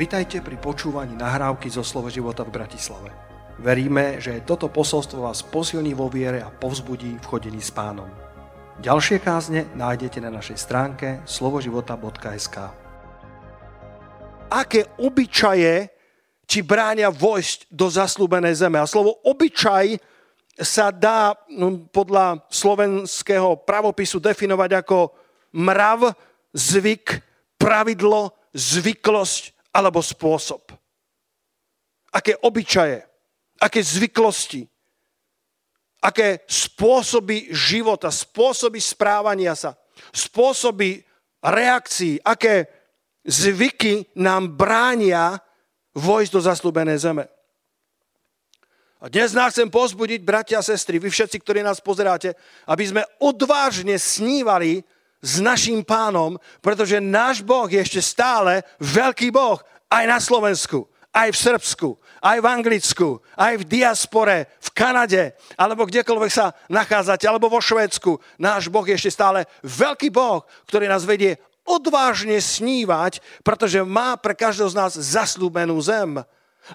Vitajte pri počúvaní nahrávky zo Slovo života v Bratislave. Veríme, že toto posolstvo vás posilní vo viere a povzbudí v chodení s pánom. Ďalšie kázne nájdete na našej stránke slovoživota.sk Aké obyčaje ti bránia vojsť do zaslúbenej zeme? A slovo obyčaj sa dá no, podľa slovenského pravopisu definovať ako mrav, zvyk, pravidlo, zvyklosť alebo spôsob. Aké obyčaje, aké zvyklosti, aké spôsoby života, spôsoby správania sa, spôsoby reakcií, aké zvyky nám bránia vojsť do zaslúbenej zeme. A dnes nás chcem pozbudiť, bratia a sestry, vy všetci, ktorí nás pozeráte, aby sme odvážne snívali s naším pánom, pretože náš Boh je ešte stále veľký Boh aj na Slovensku, aj v Srbsku, aj v Anglicku, aj v diaspore, v Kanade, alebo kdekoľvek sa nachádzate, alebo vo Švédsku. Náš Boh je ešte stále veľký Boh, ktorý nás vedie odvážne snívať, pretože má pre každého z nás zaslúbenú zem.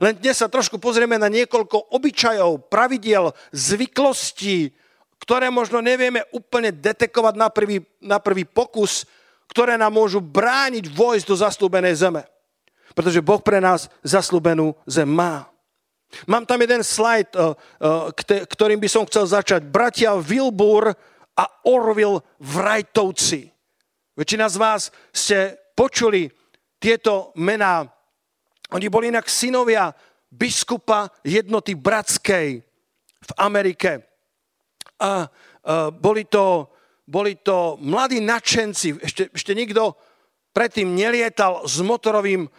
Len dnes sa trošku pozrieme na niekoľko obyčajov, pravidiel, zvyklostí, ktoré možno nevieme úplne detekovať na prvý, na prvý pokus, ktoré nám môžu brániť vojsť do zaslúbenej zeme. Pretože Boh pre nás zaslúbenú zem má. Mám tam jeden slajd, eh, eh, ktorým by som chcel začať. Bratia Wilbur a Orville Wrightovci. Väčšina z vás ste počuli tieto mená. Oni boli inak synovia biskupa jednoty bratskej v Amerike a boli, to, boli to mladí nadšenci. Ešte, ešte nikto predtým nelietal s motorovým uh,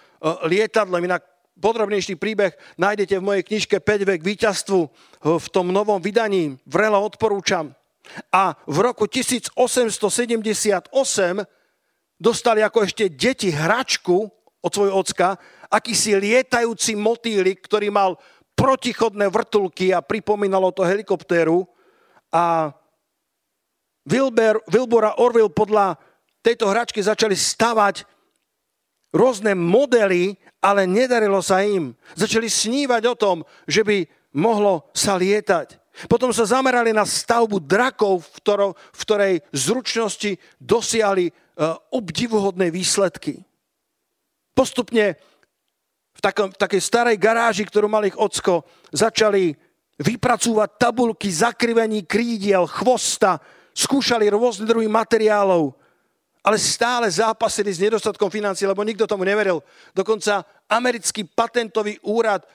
lietadlom. Inak podrobnejší príbeh nájdete v mojej knižke 5 vek víťazstvu v tom novom vydaní. Vrelo odporúčam. A v roku 1878 dostali ako ešte deti hračku od svojho ocka, akýsi lietajúci motýlik, ktorý mal protichodné vrtulky a pripomínalo to helikoptéru a Wilbur, Wilbur a Orville podľa tejto hračky začali stavať rôzne modely, ale nedarilo sa im. Začali snívať o tom, že by mohlo sa lietať. Potom sa zamerali na stavbu drakov, v, ktoro, v ktorej zručnosti dosiahli uh, obdivuhodné výsledky. Postupne v, takom, v takej starej garáži, ktorú mali ich ocko, začali vypracúvať tabulky zakrivení krídiel, chvosta, skúšali rôzne druhy materiálov, ale stále zápasili s nedostatkom financií, lebo nikto tomu neveril. Dokonca americký patentový úrad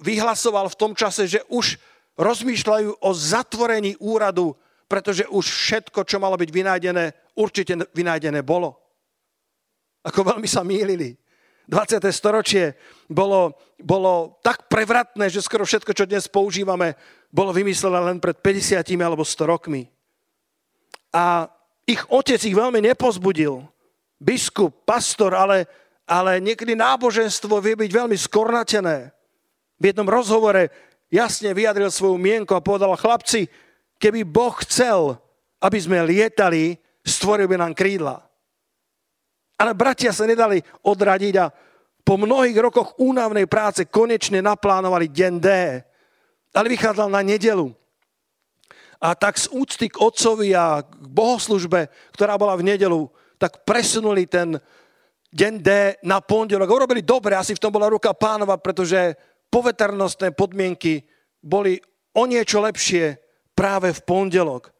vyhlasoval v tom čase, že už rozmýšľajú o zatvorení úradu, pretože už všetko, čo malo byť vynájdené, určite vynájdené bolo. Ako veľmi sa mýlili. 20. storočie bolo, bolo tak prevratné, že skoro všetko, čo dnes používame, bolo vymyslené len pred 50 alebo 100 rokmi. A ich otec ich veľmi nepozbudil. Biskup, pastor, ale, ale niekedy náboženstvo vie byť veľmi skornatené. V jednom rozhovore jasne vyjadril svoju mienku a povedal, chlapci, keby Boh chcel, aby sme lietali, stvoril by nám krídla. Ale bratia sa nedali odradiť a po mnohých rokoch únavnej práce konečne naplánovali deň D. Ale vychádzal na nedelu. A tak z úcty k otcovi a k bohoslužbe, ktorá bola v nedelu, tak presunuli ten deň D na pondelok. Urobili dobre, asi v tom bola ruka pánova, pretože poveternostné podmienky boli o niečo lepšie práve v pondelok.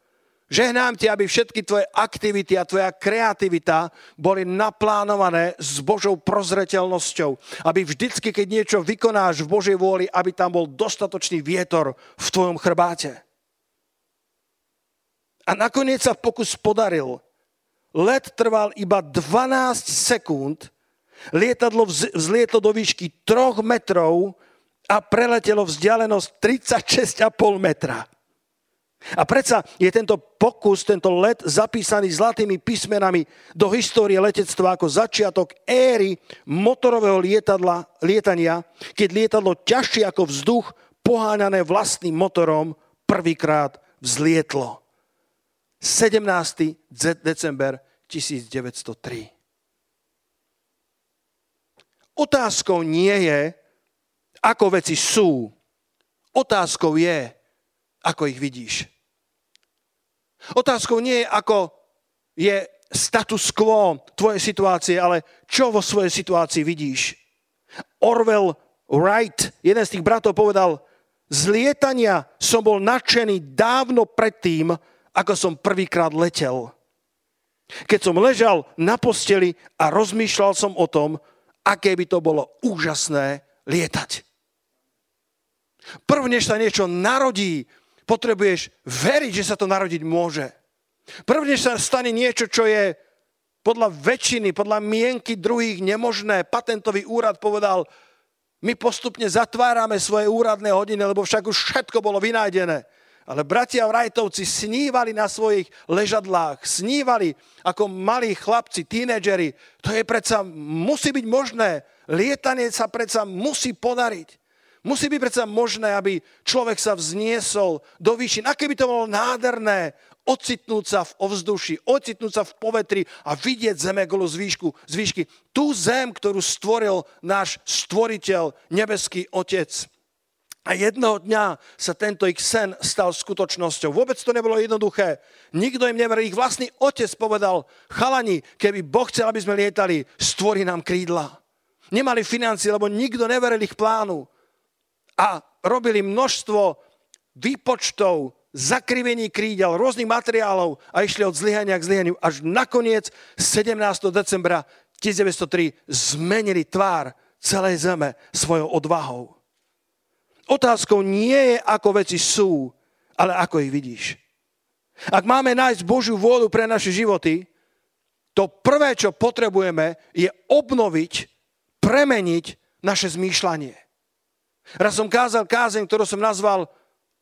Žehnám ti, aby všetky tvoje aktivity a tvoja kreativita boli naplánované s Božou prozreteľnosťou. Aby vždycky, keď niečo vykonáš v Božej vôli, aby tam bol dostatočný vietor v tvojom chrbáte. A nakoniec sa pokus podaril. Let trval iba 12 sekúnd, lietadlo vzlietlo do výšky 3 metrov a preletelo vzdialenosť 36,5 metra. A predsa je tento pokus, tento let zapísaný zlatými písmenami do histórie letectva ako začiatok éry motorového lietadla, lietania, keď lietadlo ťažšie ako vzduch, poháňané vlastným motorom, prvýkrát vzlietlo. 17. december 1903. Otázkou nie je, ako veci sú. Otázkou je, ako ich vidíš. Otázkou nie je, ako je status quo tvojej situácie, ale čo vo svojej situácii vidíš. Orwell Wright, jeden z tých bratov, povedal, z lietania som bol nadšený dávno predtým, ako som prvýkrát letel. Keď som ležal na posteli a rozmýšľal som o tom, aké by to bolo úžasné lietať. Prv, než sa niečo narodí, potrebuješ veriť, že sa to narodiť môže. Prv, než sa stane niečo, čo je podľa väčšiny, podľa mienky druhých nemožné, patentový úrad povedal, my postupne zatvárame svoje úradné hodiny, lebo však už všetko bolo vynájdené. Ale bratia Vrajtovci snívali na svojich ležadlách, snívali ako malí chlapci, tínedžeri. To je predsa, musí byť možné. Lietanie sa predsa musí podariť. Musí byť predsa možné, aby človek sa vzniesol do výšin. Aké by to bolo nádherné, ocitnúť sa v ovzduši, ocitnúť sa v povetri a vidieť zeme golu z, výšku, z výšky. Tú zem, ktorú stvoril náš stvoriteľ, nebeský Otec. A jednoho dňa sa tento ich sen stal skutočnosťou. Vôbec to nebolo jednoduché. Nikto im neveril. Ich vlastný otec povedal, chalani, keby Boh chcel, aby sme lietali, stvorí nám krídla. Nemali financie, lebo nikto neveril ich plánu. A robili množstvo výpočtov, zakrivení krídel, rôznych materiálov a išli od zlyhania k zlyhaniu. Až nakoniec 17. decembra 1903 zmenili tvár celej zeme svojou odvahou. Otázkou nie je, ako veci sú, ale ako ich vidíš. Ak máme nájsť Božiu vôľu pre naše životy, to prvé, čo potrebujeme, je obnoviť, premeniť naše zmýšľanie. Raz som kázal kázeň, ktorú som nazval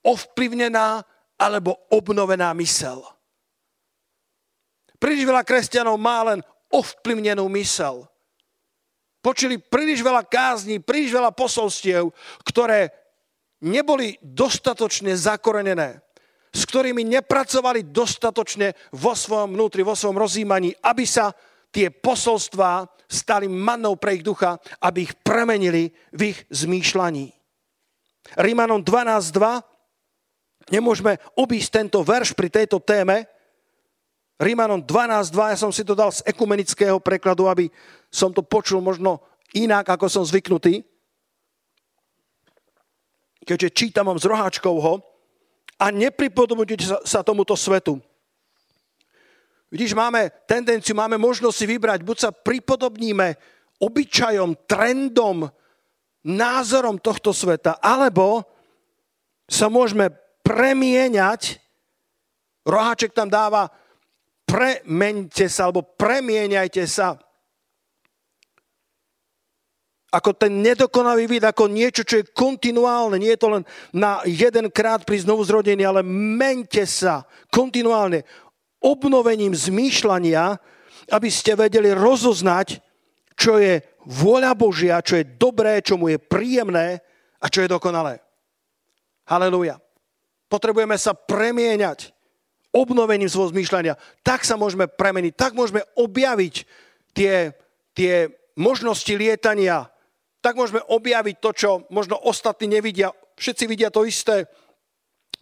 ovplyvnená alebo obnovená mysel. Príliš veľa kresťanov má len ovplyvnenú mysel. Počuli príliš veľa kázní, príliš veľa posolstiev, ktoré neboli dostatočne zakorenené, s ktorými nepracovali dostatočne vo svojom vnútri, vo svojom rozjímaní, aby sa tie posolstvá stali mannou pre ich ducha, aby ich premenili v ich zmýšľaní. Rímanom 12.2 Nemôžeme obísť tento verš pri tejto téme. Rímanom 12.2, ja som si to dal z ekumenického prekladu, aby som to počul možno inak, ako som zvyknutý. Keďže čítam vám z Roháčkovho a nepripodobujte sa, sa tomuto svetu. Vidíš, máme tendenciu, máme možnosť si vybrať, buď sa pripodobníme obyčajom, trendom, názorom tohto sveta, alebo sa môžeme premieňať, roháček tam dáva, premeňte sa, alebo premieňajte sa. Ako ten nedokonavý vid, ako niečo, čo je kontinuálne. Nie je to len na jeden krát pri znovu zrodení, ale mente sa kontinuálne obnovením zmýšľania, aby ste vedeli rozoznať, čo je vôľa Božia, čo je dobré, čo mu je príjemné a čo je dokonalé. Halelujá. Potrebujeme sa premieňať obnovením svojho zmýšľania. Tak sa môžeme premeniť, tak môžeme objaviť tie, tie možnosti lietania, tak môžeme objaviť to, čo možno ostatní nevidia. Všetci vidia to isté.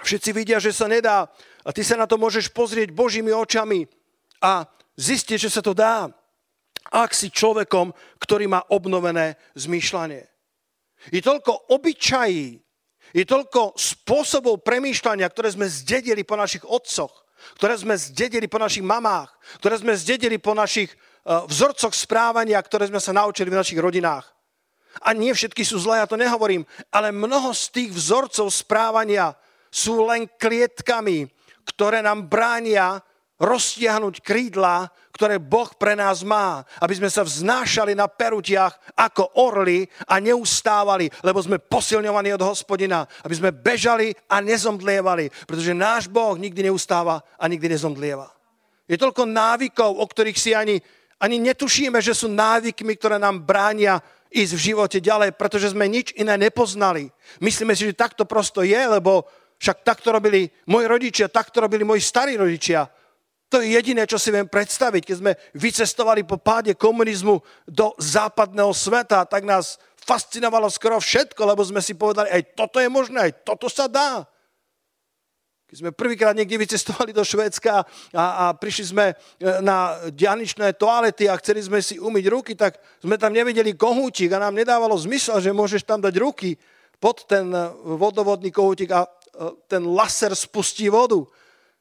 Všetci vidia, že sa nedá. A ty sa na to môžeš pozrieť Božími očami a zistiť, že sa to dá. Ak si človekom, ktorý má obnovené zmýšľanie. Je toľko obyčají, je toľko spôsobov premýšľania, ktoré sme zdedili po našich otcoch, ktoré sme zdedili po našich mamách, ktoré sme zdedili po našich e, vzorcoch správania, ktoré sme sa naučili v našich rodinách. A nie všetky sú zlé, ja to nehovorím, ale mnoho z tých vzorcov správania sú len klietkami, ktoré nám bránia roztiahnuť krídla, ktoré Boh pre nás má, aby sme sa vznášali na perutiach ako orly a neustávali, lebo sme posilňovaní od hospodina, aby sme bežali a nezomdlievali, pretože náš Boh nikdy neustáva a nikdy nezomdlieva. Je toľko návykov, o ktorých si ani, ani netušíme, že sú návykmi, ktoré nám bránia ísť v živote ďalej, pretože sme nič iné nepoznali. Myslíme si, že takto prosto je, lebo však takto robili moji rodičia, takto robili moji starí rodičia. To je jediné, čo si viem predstaviť. Keď sme vycestovali po páde komunizmu do západného sveta, tak nás fascinovalo skoro všetko, lebo sme si povedali, aj toto je možné, aj toto sa dá. Keď sme prvýkrát niekde vycestovali do Švédska a, a prišli sme e, na dianičné toalety a chceli sme si umyť ruky, tak sme tam nevideli kohútik a nám nedávalo zmysel, že môžeš tam dať ruky pod ten e, vodovodný kohútik a e, ten laser spustí vodu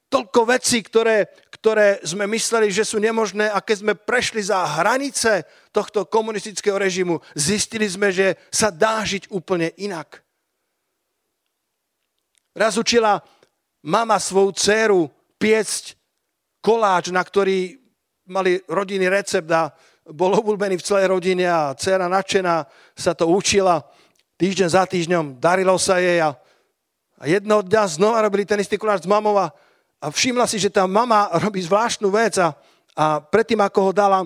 toľko vecí, ktoré, ktoré sme mysleli, že sú nemožné a keď sme prešli za hranice tohto komunistického režimu, zistili sme, že sa dá žiť úplne inak. Raz učila mama svoju dceru piecť koláč, na ktorý mali rodinný recept a bol obľúbený v celej rodine a dcera nadšená sa to učila. Týždeň za týždňom darilo sa jej a, a jedného dňa znova robili ten istý koláč s mamou a všimla si, že tá mama robí zvláštnu vec a, a predtým, ako ho dala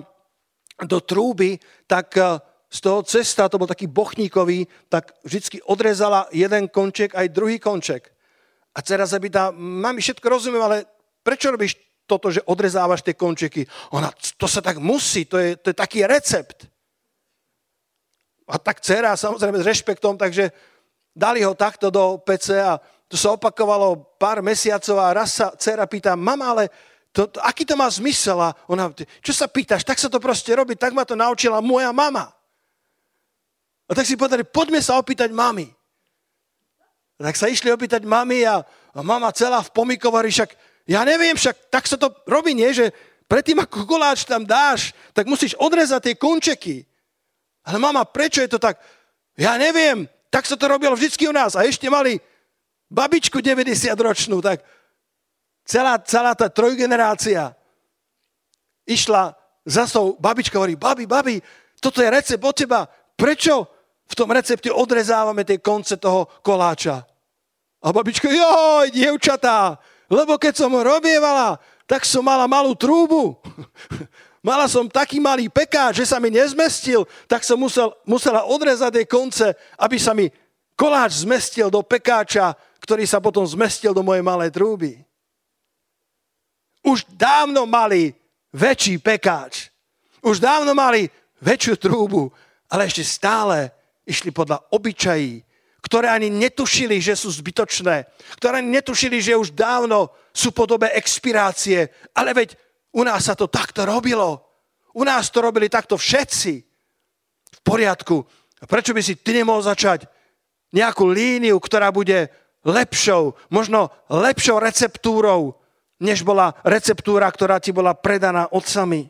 do trúby, tak e, z toho cesta, to bol taký bochníkový, tak vždy odrezala jeden konček aj druhý konček. A dcera sa pýta, mami, všetko rozumiem, ale prečo robíš toto, že odrezávaš tie končeky? Ona, to sa tak musí, to je, to je taký recept. A tak dcera, samozrejme s rešpektom, takže dali ho takto do PC a to sa opakovalo pár mesiacov a raz sa dcera pýta, mama, ale to, to, aký to má zmysel? A ona, čo sa pýtaš, tak sa to proste robí, tak ma to naučila moja mama. A tak si povedali, poďme sa opýtať mami. A tak sa išli opýtať mami a, a mama celá v pomikovari, však ja neviem, však tak sa to robí, nie? Že predtým, ako koláč tam dáš, tak musíš odrezať tie končeky. Ale mama, prečo je to tak? Ja neviem, tak sa to robilo vždycky u nás. A ešte mali babičku 90-ročnú, tak celá, celá tá trojgenerácia išla za tou babička hovorí, babi, babi, toto je recept od teba, prečo v tom recepte odrezávame tie konce toho koláča? A babička, joj, dievčatá, lebo keď som robievala, tak som mala malú trúbu. Mala som taký malý pekáč, že sa mi nezmestil, tak som musel, musela odrezať tie konce, aby sa mi koláč zmestil do pekáča, ktorý sa potom zmestil do mojej malej trúby. Už dávno mali väčší pekáč. Už dávno mali väčšiu trúbu, ale ešte stále išli podľa obyčají, ktoré ani netušili, že sú zbytočné, ktoré ani netušili, že už dávno sú po dobe expirácie. Ale veď u nás sa to takto robilo. U nás to robili takto všetci. V poriadku. A prečo by si ty nemohol začať nejakú líniu, ktorá bude lepšou, možno lepšou receptúrou, než bola receptúra, ktorá ti bola predaná otcami.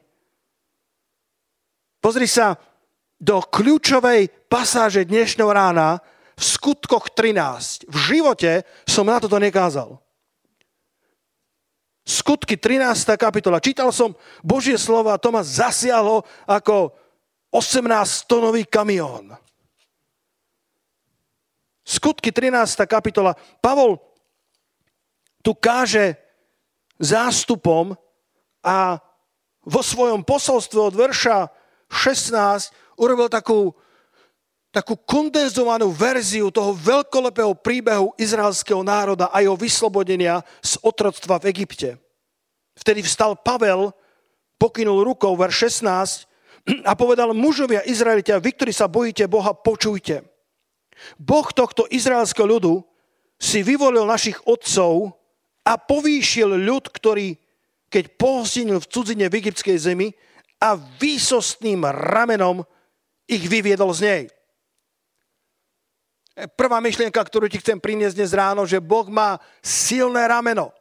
Pozri sa do kľúčovej pasáže dnešného rána v skutkoch 13. V živote som na toto nekázal. Skutky 13. kapitola. Čítal som Božie slovo a to ma zasiahlo ako 18-tonový kamión. Skutky 13. kapitola. Pavol tu káže zástupom a vo svojom posolstve od verša 16 urobil takú, takú kondenzovanú verziu toho veľkolepého príbehu izraelského národa a jeho vyslobodenia z otroctva v Egypte. Vtedy vstal Pavel, pokynul rukou, verš 16, a povedal mužovia Izraelite, vy, ktorí sa bojíte Boha, počujte. Boh tohto izraelského ľudu si vyvolil našich otcov a povýšil ľud, ktorý, keď pohostinil v cudzine v egyptskej zemi a výsostným ramenom ich vyviedol z nej. Prvá myšlienka, ktorú ti chcem priniesť dnes ráno, že Boh má silné rameno.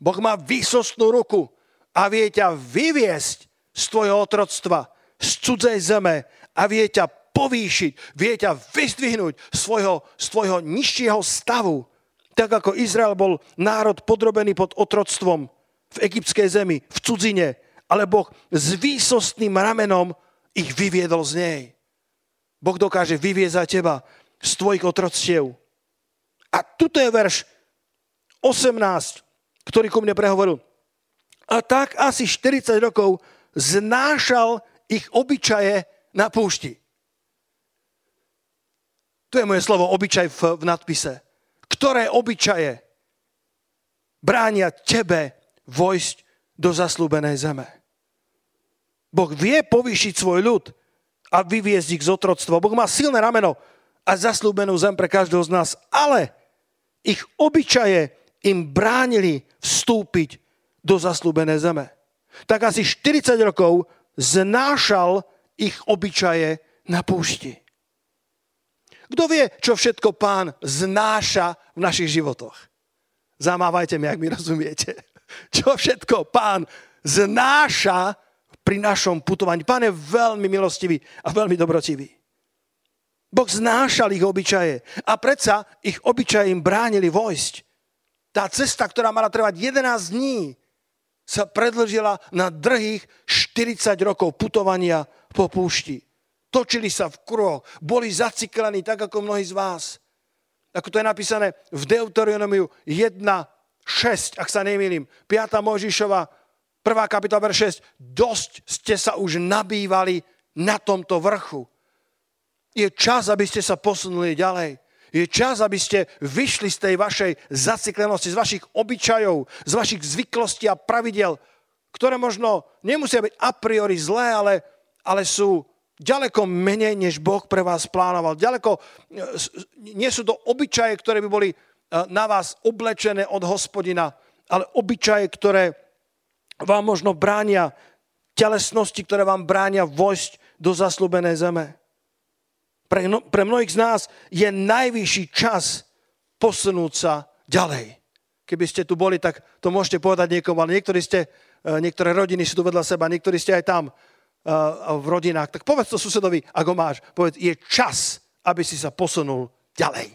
Boh má výsostnú ruku a vie ťa vyviesť z tvojho otroctva, z cudzej zeme a vie ťa povýšiť, vie ťa vyzdvihnúť svojho, z tvojho nižšieho stavu. Tak ako Izrael bol národ podrobený pod otroctvom v egyptskej zemi, v cudzine, ale Boh s výsostným ramenom ich vyviedol z nej. Boh dokáže vyviezať teba z tvojich otroctiev. A tuto je verš 18, ktorý ku mne prehovoril. A tak asi 40 rokov znášal ich obyčaje na púšti. To je moje slovo obyčaj v, v nadpise. Ktoré obyčaje bránia tebe vojsť do zaslúbenej zeme. Boh vie povýšiť svoj ľud a vyviezť ich z otroctva. Boh má silné rameno a zaslúbenú zem pre každého z nás, ale ich obyčaje im bránili vstúpiť do zaslúbenej zeme. Tak asi 40 rokov znášal ich obyčaje na púšti. Kto vie, čo všetko pán znáša v našich životoch? Zamávajte mi, ak mi rozumiete. Čo všetko pán znáša pri našom putovaní. Pán je veľmi milostivý a veľmi dobrotivý. Boh znášal ich obyčaje a predsa ich obyčaje im bránili vojsť. Tá cesta, ktorá mala trvať 11 dní, sa predlžila na drhých 40 rokov putovania po púšti. Točili sa v kruhoch, boli zaciklení tak ako mnohí z vás. Ako to je napísané v Deuteronomiu 1, 6, ak sa nemýlim. 5. Možišova, 1. kapitola, 6. Dosť ste sa už nabývali na tomto vrchu. Je čas, aby ste sa posunuli ďalej. Je čas, aby ste vyšli z tej vašej zaciklenosti, z vašich obyčajov, z vašich zvyklostí a pravidel, ktoré možno nemusia byť a priori zlé, ale, ale sú ďaleko menej, než Boh pre vás plánoval. Ďaleko, nie sú to obyčaje, ktoré by boli e, na vás oblečené od hospodina, ale obyčaje, ktoré vám možno bránia telesnosti, ktoré vám bránia vojsť do zaslúbenej zeme. Pre, no, pre mnohých z nás je najvyšší čas posunúť sa ďalej. Keby ste tu boli, tak to môžete povedať niekomu, ale niektorí ste, e, niektoré rodiny sú tu vedľa seba, niektorí ste aj tam e, v rodinách. Tak povedz to susedovi, ak ho máš. Povedz, je čas, aby si sa posunul ďalej.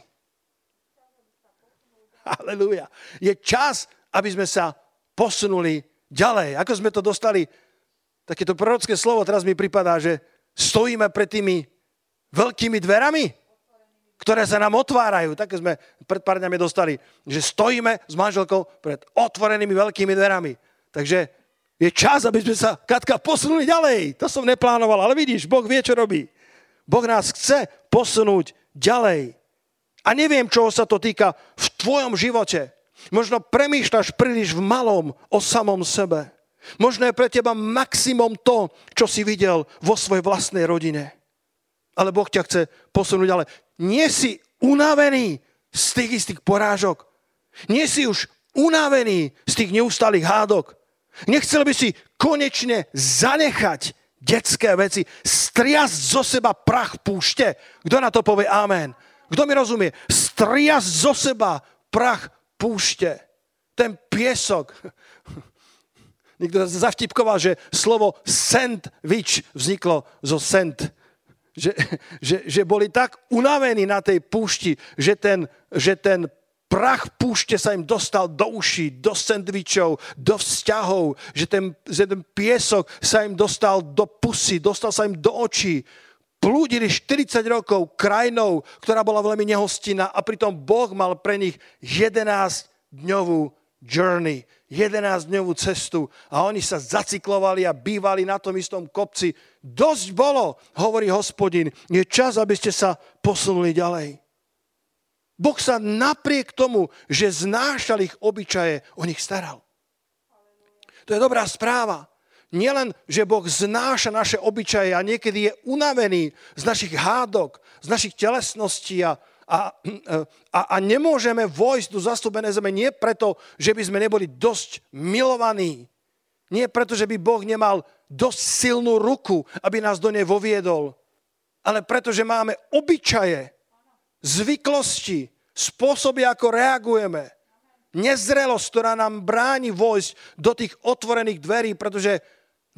Halelúja. Je čas, aby sme sa posunuli ďalej. Ako sme to dostali, takéto prorocké slovo teraz mi pripadá, že stojíme pred tými veľkými dverami, ktoré sa nám otvárajú. Také sme pred pár dňami dostali, že stojíme s manželkou pred otvorenými veľkými dverami. Takže je čas, aby sme sa, Katka, posunuli ďalej. To som neplánoval, ale vidíš, Boh vie, čo robí. Boh nás chce posunúť ďalej. A neviem, čoho sa to týka v tvojom živote. Možno premýšľaš príliš v malom o samom sebe. Možno je pre teba maximum to, čo si videl vo svojej vlastnej rodine ale Boh ťa chce posunúť ale Nie si unavený z tých istých porážok. Nie si už unavený z tých neustálých hádok. Nechcel by si konečne zanechať detské veci, striasť zo seba prach púšte. Kto na to povie amen? Kto mi rozumie? Striasť zo seba prach púšte. Ten piesok. Niekto zavtipkoval, že slovo sandwich vzniklo zo sand že, že, že boli tak unavení na tej púšti, že ten, že ten prach púšte sa im dostal do uší, do sendvičov, do vzťahov, že ten, že ten piesok sa im dostal do pusy, dostal sa im do očí. Plúdili 40 rokov krajinou, ktorá bola veľmi nehostinná a pritom Boh mal pre nich 11-dňovú journey, 11-dňovú cestu a oni sa zacyklovali a bývali na tom istom kopci. Dosť bolo, hovorí hospodin, je čas, aby ste sa posunuli ďalej. Boh sa napriek tomu, že znášal ich obyčaje, o nich staral. To je dobrá správa. Nielen, že Boh znáša naše obyčaje a niekedy je unavený z našich hádok, z našich telesností a, a, a, a nemôžeme vojsť do zastúbené zeme nie preto, že by sme neboli dosť milovaní. Nie preto, že by Boh nemal dosť silnú ruku, aby nás do nej voviedol. Ale preto, že máme obyčaje, zvyklosti, spôsoby, ako reagujeme. Nezrelosť, ktorá nám bráni vojsť do tých otvorených dverí, pretože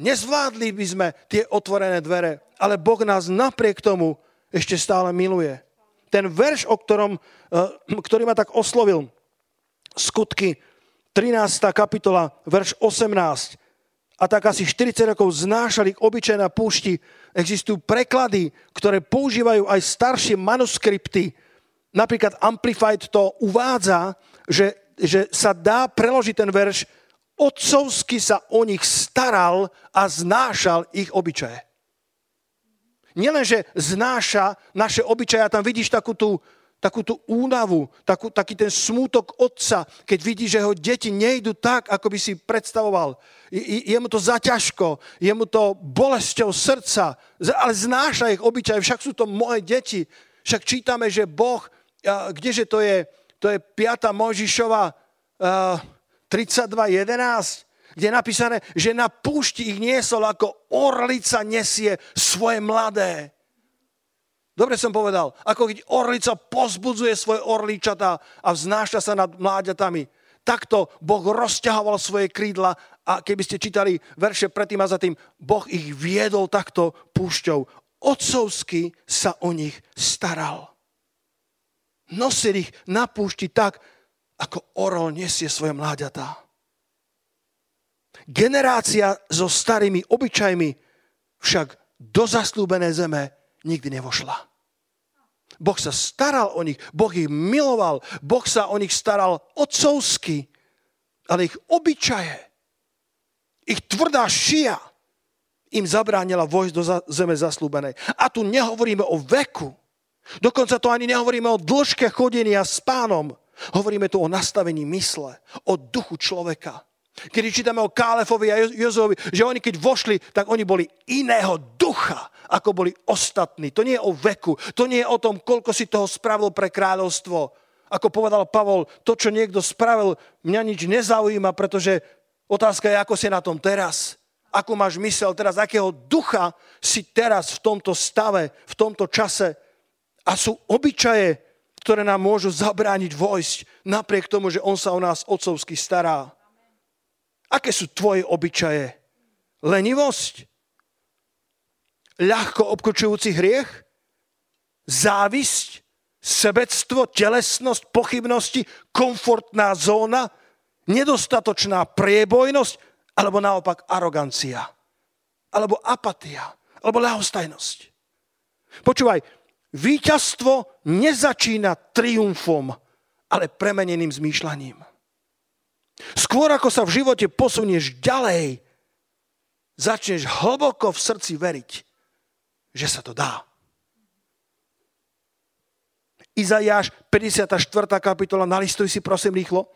nezvládli by sme tie otvorené dvere. Ale Boh nás napriek tomu ešte stále miluje ten verš, o ktorom, eh, ktorý ma tak oslovil, skutky 13. kapitola, verš 18. A tak asi 40 rokov znášali obyčaj na púšti. Existujú preklady, ktoré používajú aj staršie manuskripty. Napríklad Amplified to uvádza, že, že sa dá preložiť ten verš Otcovsky sa o nich staral a znášal ich obyčaje nielenže znáša naše obyčaje, tam vidíš takú tú, takú tú únavu, takú, taký ten smútok otca, keď vidí, že jeho deti nejdu tak, ako by si predstavoval. Je, je mu to zaťažko, je mu to bolesťou srdca, ale znáša ich obyčaj, však sú to moje deti. Však čítame, že Boh, kdeže to je, to je 5. Mojžišova 32.11, kde je napísané, že na púšti ich niesol ako orlica nesie svoje mladé. Dobre som povedal, ako keď orlica pozbudzuje svoje orličatá a vznáša sa nad mláďatami. Takto Boh rozťahoval svoje krídla a keby ste čítali verše predtým a za tým, Boh ich viedol takto púšťou. Otcovsky sa o nich staral. Nosil ich na púšti tak, ako orol nesie svoje mláďatá. Generácia so starými obyčajmi však do zaslúbené zeme nikdy nevošla. Boh sa staral o nich, Boh ich miloval, Boh sa o nich staral otcovsky, ale ich obyčaje, ich tvrdá šia im zabránila vojsť do zeme zaslúbenej. A tu nehovoríme o veku, dokonca to ani nehovoríme o dĺžke chodenia s pánom, hovoríme tu o nastavení mysle, o duchu človeka. Kedy čítame o Kálefovi a Jozovi, že oni keď vošli, tak oni boli iného ducha, ako boli ostatní. To nie je o veku, to nie je o tom, koľko si toho spravil pre kráľovstvo. Ako povedal Pavol, to, čo niekto spravil, mňa nič nezaujíma, pretože otázka je, ako si na tom teraz. Ako máš mysel teraz, akého ducha si teraz v tomto stave, v tomto čase. A sú obyčaje, ktoré nám môžu zabrániť vojsť, napriek tomu, že on sa o nás otcovsky stará. Aké sú tvoje obyčaje? Lenivosť? Ľahko obkočujúci hriech? Závisť? Sebectvo? Telesnosť? Pochybnosti? Komfortná zóna? Nedostatočná priebojnosť? Alebo naopak arogancia? Alebo apatia? Alebo ľahostajnosť? Počúvaj, víťazstvo nezačína triumfom, ale premeneným zmýšľaním. Skôr ako sa v živote posunieš ďalej, začneš hlboko v srdci veriť, že sa to dá. Izajáš, 54. kapitola, nalistuj si prosím rýchlo.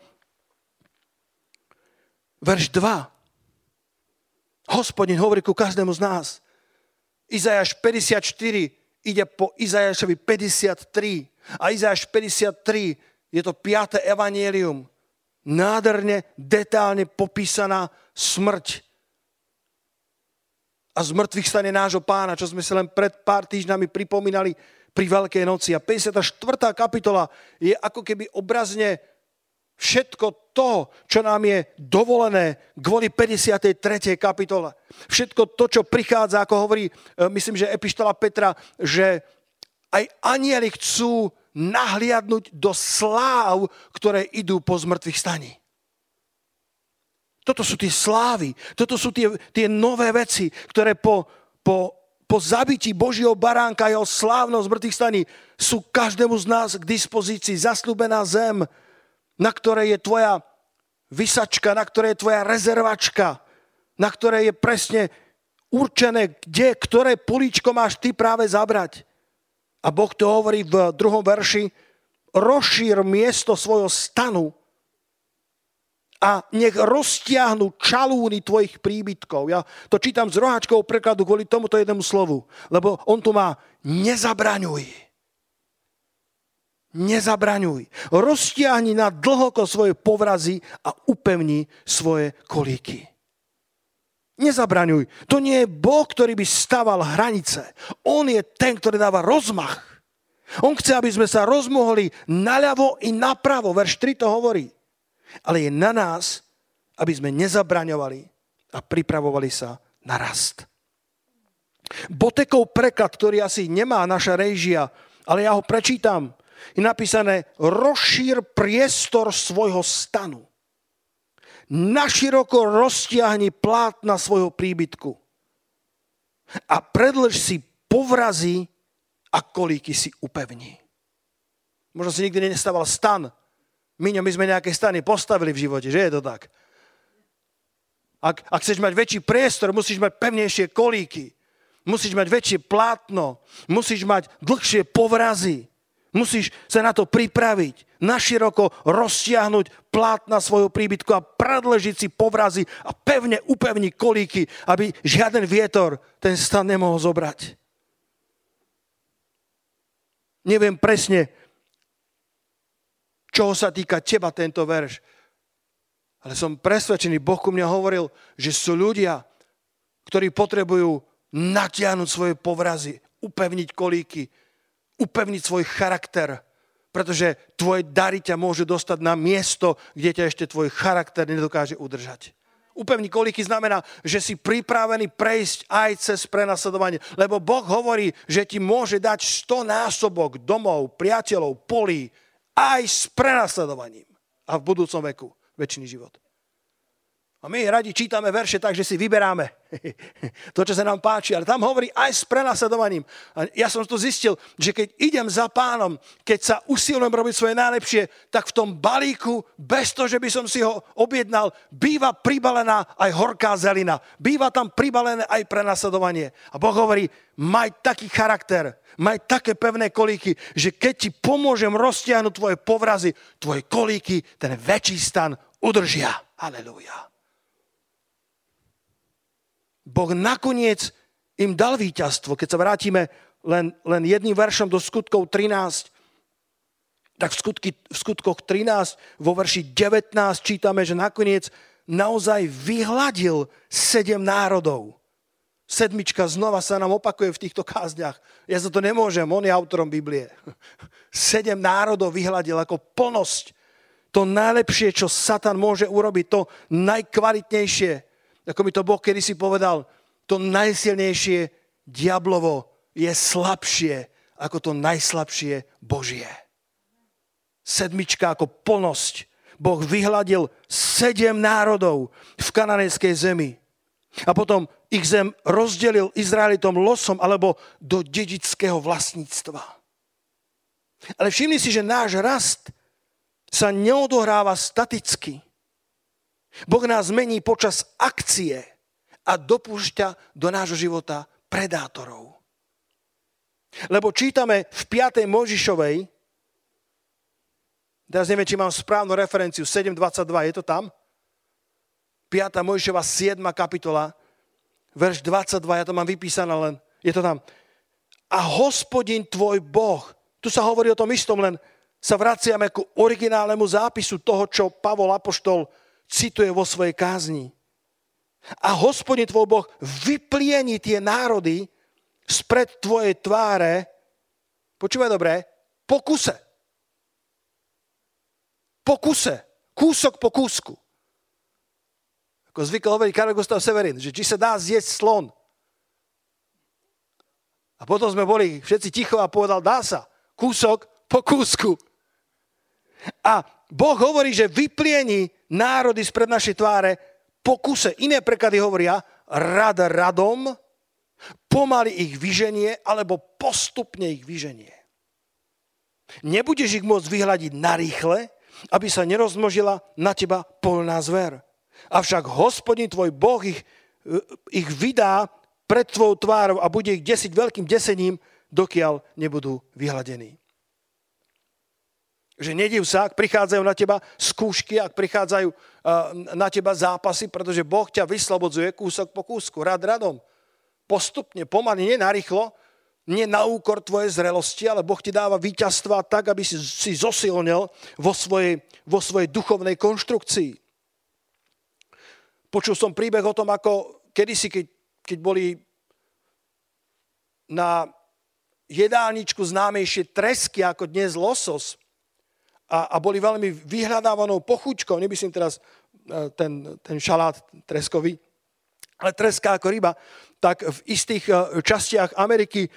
Verš 2. Hospodin hovorí ku každému z nás. Izajáš 54 ide po Izajášovi 53. A Izajáš 53 je to 5. evanielium nádherne, detálne popísaná smrť a z mŕtvych stane nášho pána, čo sme si len pred pár týždňami pripomínali pri Veľkej noci. A 54. kapitola je ako keby obrazne všetko to, čo nám je dovolené kvôli 53. kapitole. Všetko to, čo prichádza, ako hovorí, e, myslím, že Epištola Petra, že aj anieli chcú nahliadnúť do sláv, ktoré idú po zmrtvých staní. Toto sú tie slávy, toto sú tie, tie nové veci, ktoré po, po, po zabití Božieho baránka a jeho slávnosť zmrtvých staní sú každému z nás k dispozícii. Zaslúbená zem, na ktorej je tvoja vysačka, na ktorej je tvoja rezervačka, na ktorej je presne určené, kde, ktoré políčko máš ty práve zabrať. A Boh to hovorí v druhom verši, rozšír miesto svojho stanu a nech roztiahnu čalúny tvojich príbytkov. Ja to čítam z roháčkou prekladu kvôli tomuto jednému slovu, lebo on tu má nezabraňuj. Nezabraňuj. Roztiahni na dlhoko svoje povrazy a upevni svoje kolíky. Nezabraňuj. To nie je Boh, ktorý by staval hranice. On je ten, ktorý dáva rozmach. On chce, aby sme sa rozmohli naľavo i napravo. Verš 3 to hovorí. Ale je na nás, aby sme nezabraňovali a pripravovali sa na rast. Botekov preklad, ktorý asi nemá naša režia, ale ja ho prečítam, je napísané rozšír priestor svojho stanu naširoko roztiahni plátna svojho príbytku a predlž si povrazy a kolíky si upevní. Možno si nikdy nestával stan. Miňo, my sme nejaké stany postavili v živote, že je to tak? Ak, ak chceš mať väčší priestor, musíš mať pevnejšie kolíky. Musíš mať väčšie plátno. Musíš mať dlhšie povrazy. Musíš sa na to pripraviť, naširoko roztiahnuť plát na svojho príbytku a predležiť si povrazy a pevne upevniť kolíky, aby žiaden vietor ten stan nemohol zobrať. Neviem presne, čoho sa týka teba tento verš, ale som presvedčený, Boh ku mňa hovoril, že sú ľudia, ktorí potrebujú natiahnuť svoje povrazy, upevniť kolíky, upevniť svoj charakter, pretože tvoje dary ťa môže dostať na miesto, kde ťa ešte tvoj charakter nedokáže udržať. Upevniť kolíky znamená, že si pripravený prejsť aj cez prenasledovanie. Lebo Boh hovorí, že ti môže dať 100 násobok domov, priateľov, polí, aj s prenasledovaním. A v budúcom veku väčší život. A my radi čítame verše tak, že si vyberáme to, čo sa nám páči. Ale tam hovorí aj s prenasledovaním. A ja som to zistil, že keď idem za pánom, keď sa usilujem robiť svoje najlepšie, tak v tom balíku, bez toho, že by som si ho objednal, býva pribalená aj horká zelina. Býva tam pribalené aj prenasledovanie. A Boh hovorí, maj taký charakter, maj také pevné kolíky, že keď ti pomôžem roztiahnuť tvoje povrazy, tvoje kolíky, ten väčší stan udržia. Halelujá. Boh nakoniec im dal víťazstvo. Keď sa vrátime len, len jedným veršom do skutkov 13, tak v, skutky, v skutkoch 13, vo verši 19 čítame, že nakoniec naozaj vyhladil sedem národov. Sedmička znova sa nám opakuje v týchto kázniach. Ja za to nemôžem, on je autorom Biblie. Sedem národov vyhľadil ako plnosť. To najlepšie, čo Satan môže urobiť, to najkvalitnejšie, ako mi to Boh kedysi povedal, to najsilnejšie diablovo je slabšie ako to najslabšie Božie. Sedmička ako plnosť. Boh vyhľadil sedem národov v kananejskej zemi. A potom ich zem rozdelil Izraelitom losom alebo do dedického vlastníctva. Ale všimni si, že náš rast sa neodohráva staticky. Boh nás mení počas akcie a dopúšťa do nášho života predátorov. Lebo čítame v 5. Možišovej, teraz neviem, či mám správnu referenciu, 7.22, je to tam? 5. Možišova 7. kapitola, verš 22, ja to mám vypísané len, je to tam. A hospodin tvoj Boh, tu sa hovorí o tom istom, len sa vraciame ku originálnemu zápisu toho, čo Pavol Apoštol cituje vo svojej kázni. A hospodin tvoj Boh vyplieni tie národy spred tvojej tváre, počúvaj dobre, po kuse. Po kuse. Kúsok po kúsku. Ako zvykol hovoriť Karel Gustav Severin, že či sa dá zjesť slon. A potom sme boli všetci ticho a povedal, dá sa. Kúsok po kúsku. A Boh hovorí, že vyplieni národy spred našej tváre pokuse. Iné preklady hovoria rad radom, pomaly ich vyženie, alebo postupne ich vyženie. Nebudeš ich môcť vyhľadiť narýchle, aby sa nerozmnožila na teba polná zver. Avšak hospodin tvoj Boh ich, ich vydá pred tvojou tvárou a bude ich desiť veľkým desením, dokiaľ nebudú vyhľadení. Že nediv sa, ak prichádzajú na teba skúšky, ak prichádzajú na teba zápasy, pretože Boh ťa vyslobodzuje kúsok po kúsku, rad radom. Postupne, pomaly, nie narýchlo, nie na úkor tvojej zrelosti, ale Boh ti dáva víťazstva tak, aby si, si zosilnil vo svojej, vo svojej duchovnej konštrukcii. Počul som príbeh o tom, ako kedysi, keď, keď boli na jedálničku známejšie tresky ako dnes losos, a, a boli veľmi vyhľadávanou pochučkou, nemyslím teraz e, ten, ten šalát treskový, ale treska ako ryba, tak v istých e, častiach Ameriky e,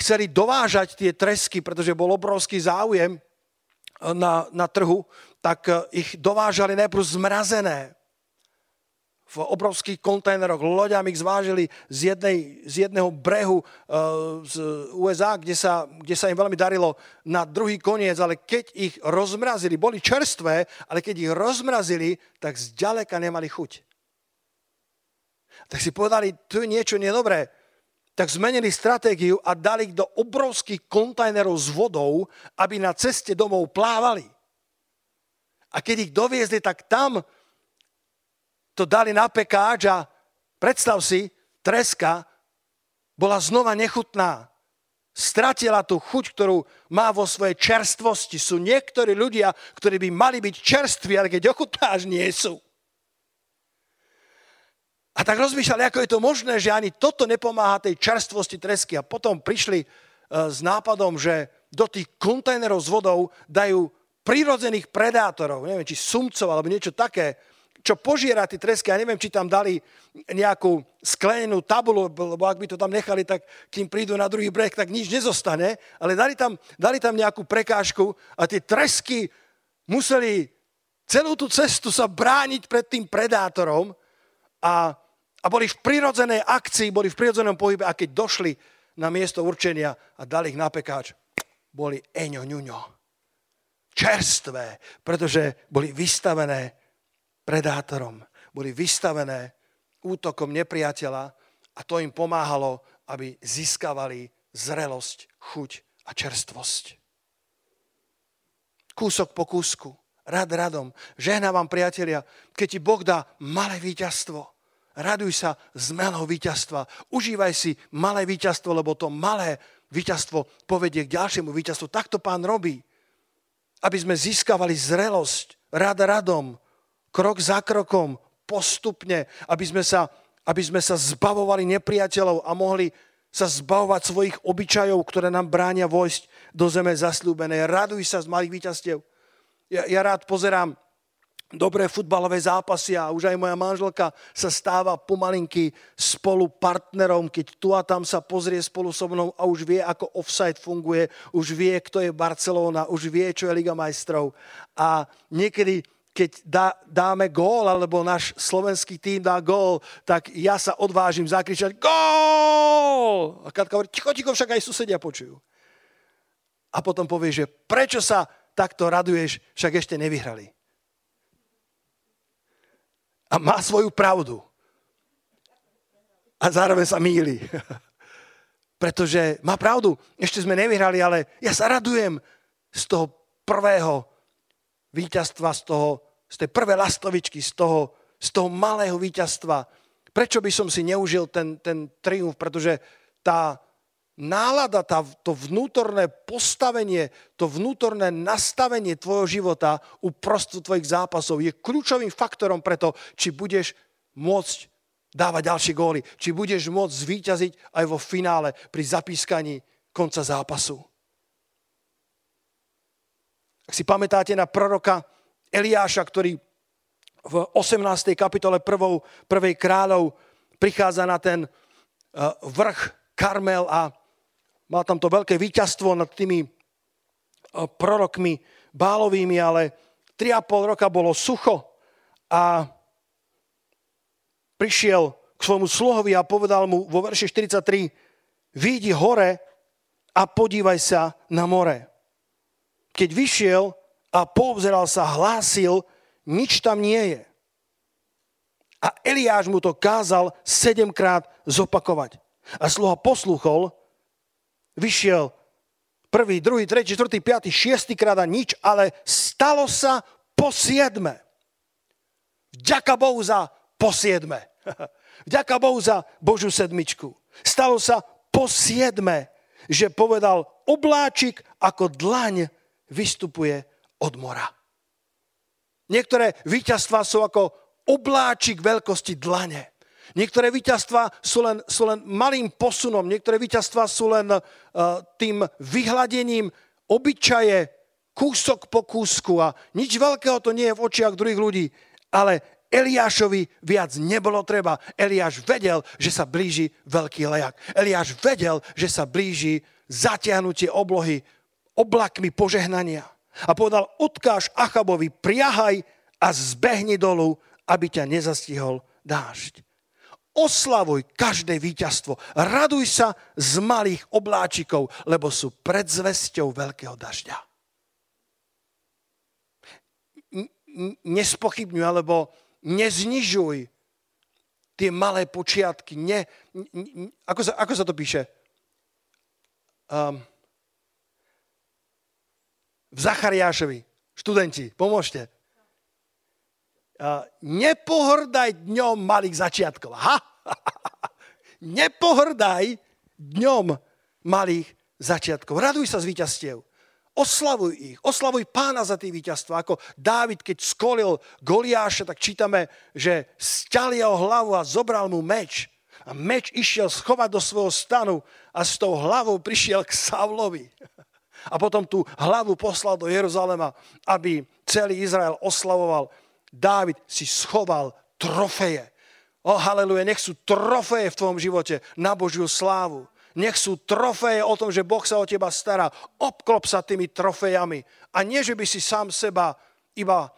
chceli dovážať tie tresky, pretože bol obrovský záujem na, na trhu, tak ich dovážali najprv zmrazené v obrovských kontajneroch, loďami ich zvážili z, jednej, z jedného brehu uh, z USA, kde sa, kde sa im veľmi darilo na druhý koniec, ale keď ich rozmrazili, boli čerstvé, ale keď ich rozmrazili, tak zďaleka nemali chuť. Tak si povedali, tu je niečo nedobré. tak zmenili stratégiu a dali ich do obrovských kontajnerov s vodou, aby na ceste domov plávali. A keď ich doviezli, tak tam to dali na pekáč a predstav si, treska bola znova nechutná. Stratila tú chuť, ktorú má vo svojej čerstvosti. Sú niektorí ľudia, ktorí by mali byť čerství, ale keď ochutnáš, nie sú. A tak rozmýšľali, ako je to možné, že ani toto nepomáha tej čerstvosti tresky. A potom prišli e, s nápadom, že do tých kontajnerov s vodou dajú prírodzených predátorov, neviem, či sumcov alebo niečo také, čo požiera tie tresky. Ja neviem, či tam dali nejakú sklenenú tabulu, lebo ak by to tam nechali, tak kým prídu na druhý breh, tak nič nezostane. Ale dali tam, dali tam nejakú prekážku a tie tresky museli celú tú cestu sa brániť pred tým predátorom a, a boli v prirodzenej akcii, boli v prirodzenom pohybe a keď došli na miesto určenia a dali ich na pekáč, boli eňo, ňuňo. Čerstvé, pretože boli vystavené predátorom. Boli vystavené útokom nepriateľa a to im pomáhalo, aby získavali zrelosť, chuť a čerstvosť. Kúsok po kúsku rad radom. Žehná vám, priatelia, keď ti Boh dá malé víťazstvo. Raduj sa z malého víťazstva. Užívaj si malé víťazstvo, lebo to malé víťazstvo povedie k ďalšiemu víťazstvu. Tak to pán robí. Aby sme získavali zrelosť, rad radom, krok za krokom, postupne, aby sme sa, aby sme sa zbavovali nepriateľov a mohli sa zbavovať svojich obyčajov, ktoré nám bránia vojsť do zeme zasľúbenej. Raduj sa z malých víťazstiev. Ja, ja rád pozerám dobré futbalové zápasy a už aj moja manželka sa stáva pomalinky spolu partnerom, keď tu a tam sa pozrie spolu so mnou a už vie, ako offside funguje, už vie, kto je Barcelona, už vie, čo je Liga majstrov. A niekedy keď dá, dáme gól, alebo náš slovenský tým dá gól, tak ja sa odvážim zakričať gól! A Katka hovorí, ticho, ticho, však aj susedia počujú. A potom povie, že prečo sa takto raduješ, však ešte nevyhrali. A má svoju pravdu. A zároveň sa míli. Pretože má pravdu, ešte sme nevyhrali, ale ja sa radujem z toho prvého víťazstva, z, toho, z tej prvej lastovičky, z toho, z toho malého víťazstva. Prečo by som si neužil ten, ten triumf? Pretože tá, nálada, tá, to vnútorné postavenie, to vnútorné nastavenie tvojho života uprostred tvojich zápasov je kľúčovým faktorom preto, či budeš môcť dávať ďalšie góly, či budeš môcť zvíťaziť aj vo finále pri zapískaní konca zápasu. Ak si pamätáte na proroka Eliáša, ktorý v 18. kapitole prvou, prvej kráľov prichádza na ten eh, vrch Karmel a Mal tam to veľké víťazstvo nad tými eh, prorokmi bálovými, ale 3,5 roka bolo sucho a prišiel k svojmu sluhovi a povedal mu vo verši 43 Výjdi hore a podívaj sa na more. Keď vyšiel a poobzeral sa, hlásil, nič tam nie je. A Eliáš mu to kázal sedemkrát zopakovať. A sluha posluchol vyšiel prvý, druhý, tretí, štvrtý, piatý, šiestý krát a nič, ale stalo sa po siedme. Vďaka Bohu za po siedme. Vďaka Bohu za Božú sedmičku. Stalo sa po siedme, že povedal, obláčik ako dlaň vystupuje od mora. Niektoré víťazstvá sú ako obláčik veľkosti dlane. Niektoré víťazstva sú len, sú len malým posunom, niektoré víťazstva sú len uh, tým vyhľadením obyčaje, kúsok po kúsku a nič veľkého to nie je v očiach druhých ľudí. Ale Eliášovi viac nebolo treba. Eliáš vedel, že sa blíži veľký lejak. Eliáš vedel, že sa blíži zatiahnutie oblohy oblakmi požehnania. A povedal, odkáž Achabovi, priahaj a zbehni dolu, aby ťa nezastihol dážď. Oslavuj každé víťazstvo. Raduj sa z malých obláčikov, lebo sú predzvesťou veľkého dažďa. Nespochybňuj alebo neznižuj tie malé počiatky. Ne, ne, ako, sa, ako sa to píše? Um, v Zachariášovi. Študenti, pomôžte. Nepohrdaj dňom malých začiatkov. Ha? nepohrdaj dňom malých začiatkov. Raduj sa z víťazstiev. Oslavuj ich. Oslavuj pána za tie víťazstva. Ako Dávid, keď skolil Goliáša, tak čítame, že stial jeho hlavu a zobral mu meč. A meč išiel schovať do svojho stanu a s tou hlavou prišiel k Saulovi. A potom tú hlavu poslal do Jeruzalema, aby celý Izrael oslavoval. Dávid si schoval trofeje. O, haleluja, nech sú trofeje v tvojom živote na Božiu slávu. Nech sú trofeje o tom, že Boh sa o teba stará. Obklop sa tými trofejami. A nie, že by si sám seba iba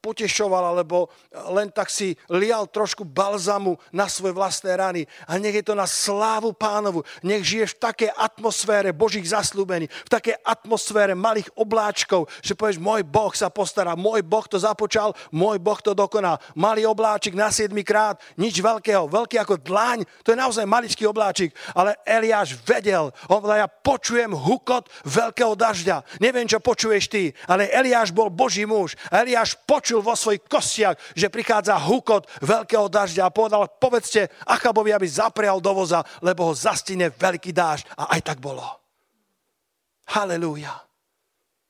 potešoval, alebo len tak si lial trošku balzamu na svoje vlastné rany. A nech je to na slávu pánovu. Nech žiješ v takej atmosfére Božích zaslúbení, v takej atmosfére malých obláčkov, že povieš, môj Boh sa postará, môj Boh to započal, môj Boh to dokoná. Malý obláčik na 7 krát, nič veľkého, veľký ako dlaň, to je naozaj maličký obláčik, ale Eliáš vedel, on ja počujem hukot veľkého dažďa. Neviem, čo počuješ ty, ale Eliáš bol Boží muž Eliáš počul vo svojich kostiach, že prichádza hukot veľkého dažďa a povedal, povedzte Achabovi, aby zaprial do voza, lebo ho zastine veľký dážď. A aj tak bolo. Halelúja.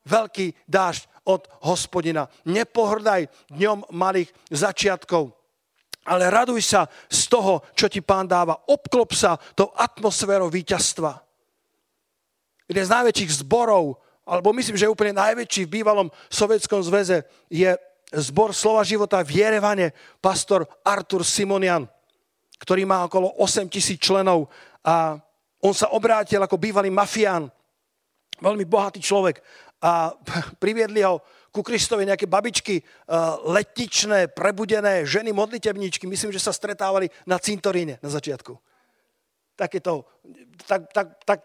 Veľký dážď od hospodina. Nepohrdaj dňom malých začiatkov, ale raduj sa z toho, čo ti pán dáva. Obklop sa tou atmosférou víťazstva. Jeden z najväčších zborov alebo myslím, že úplne najväčší v bývalom Sovietskom zväze je zbor Slova života v Jerevane, pastor Artur Simonian, ktorý má okolo 8 tisíc členov a on sa obrátil ako bývalý mafián, veľmi bohatý človek a priviedli ho ku Kristovi nejaké babičky, eh, letničné, prebudené ženy, modlitebničky. Myslím, že sa stretávali na cintoríne na začiatku. Takéto, tak, tak, tak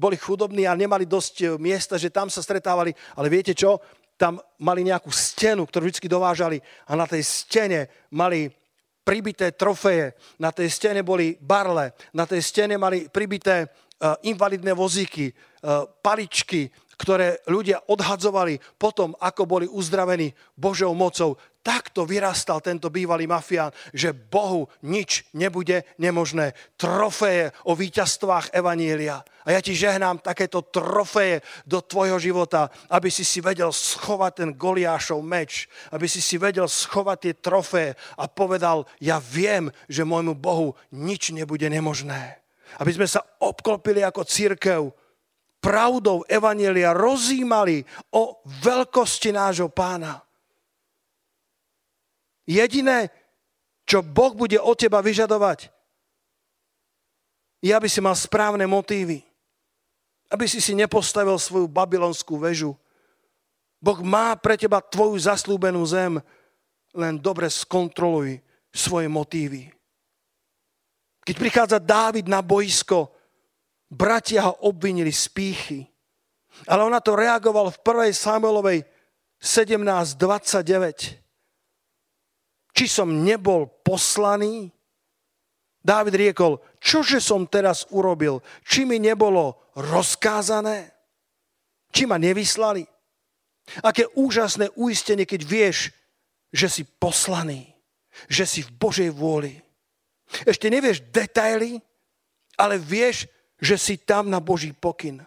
boli chudobní a nemali dosť e, miesta, že tam sa stretávali. Ale viete čo? Tam mali nejakú stenu, ktorú vždy dovážali a na tej stene mali pribité trofeje. Na tej stene boli barle, na tej stene mali pribité uh, invalidné vozíky, uh, paličky, ktoré ľudia odhadzovali potom, ako boli uzdravení Božou mocou. Takto vyrastal tento bývalý mafián, že Bohu nič nebude nemožné. Trofeje o víťazstvách Evanília. A ja ti žehnám takéto trofeje do tvojho života, aby si si vedel schovať ten Goliášov meč, aby si si vedel schovať tie trofeje a povedal, ja viem, že môjmu Bohu nič nebude nemožné. Aby sme sa obklopili ako církev pravdou Evanielia rozímali o veľkosti nášho pána. Jediné, čo Boh bude od teba vyžadovať, je, aby si mal správne motívy. Aby si si nepostavil svoju babylonskú väžu. Boh má pre teba tvoju zaslúbenú zem, len dobre skontroluj svoje motívy. Keď prichádza Dávid na boisko, bratia ho obvinili z pýchy. Ale on na to reagoval v 1. Samuelovej 17.29. Či som nebol poslaný? Dávid riekol, čože som teraz urobil? Či mi nebolo rozkázané? Či ma nevyslali? Aké úžasné uistenie, keď vieš, že si poslaný, že si v Božej vôli. Ešte nevieš detaily, ale vieš, že si tam na Boží pokyn.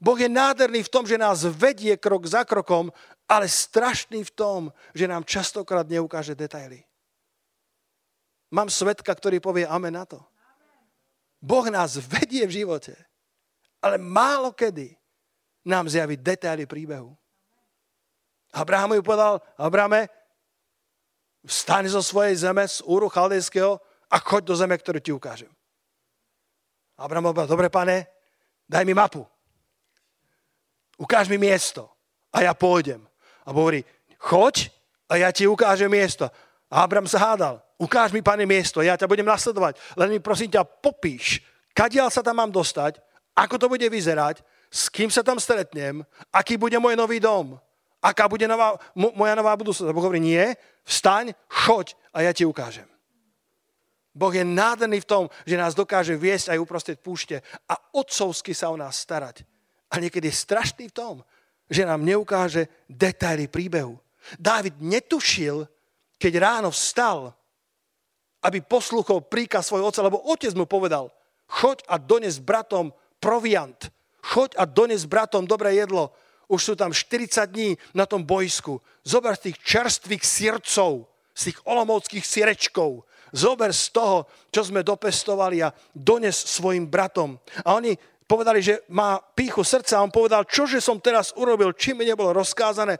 Boh je nádherný v tom, že nás vedie krok za krokom, ale strašný v tom, že nám častokrát neukáže detaily. Mám svetka, ktorý povie amen na to. Boh nás vedie v živote, ale málo kedy nám zjaví detaily príbehu. Abraham ju povedal, Abrahame, vstaň zo svojej zeme, z úru chaldejského a choď do zeme, ktorú ti ukážem. Abraham povedal, dobre pane, daj mi mapu. Ukáž mi miesto a ja pôjdem. A hovorí, choď a ja ti ukážem miesto. A Abraham sa hádal, ukáž mi, pane, miesto, ja ťa budem nasledovať, len mi prosím ťa popíš, kadiaľ sa tam mám dostať, ako to bude vyzerať, s kým sa tam stretnem, aký bude môj nový dom, aká bude nová, moja nová budúcnosť. A Boh hovorí, nie, vstaň, choď a ja ti ukážem. Boh je nádherný v tom, že nás dokáže viesť aj uprostred púšte a otcovsky sa o nás starať. A niekedy je strašný v tom, že nám neukáže detaily príbehu. Dávid netušil, keď ráno vstal, aby poslúchol príkaz svojho otca, lebo otec mu povedal, choď a dones bratom proviant, choď a dones bratom dobré jedlo, už sú tam 40 dní na tom bojsku. Zober tých čerstvých sircov, z tých olomovských sirečkov, zober z toho, čo sme dopestovali a dones svojim bratom. A oni povedali, že má píchu srdca a on povedal, čože som teraz urobil, čím mi nebolo rozkázané.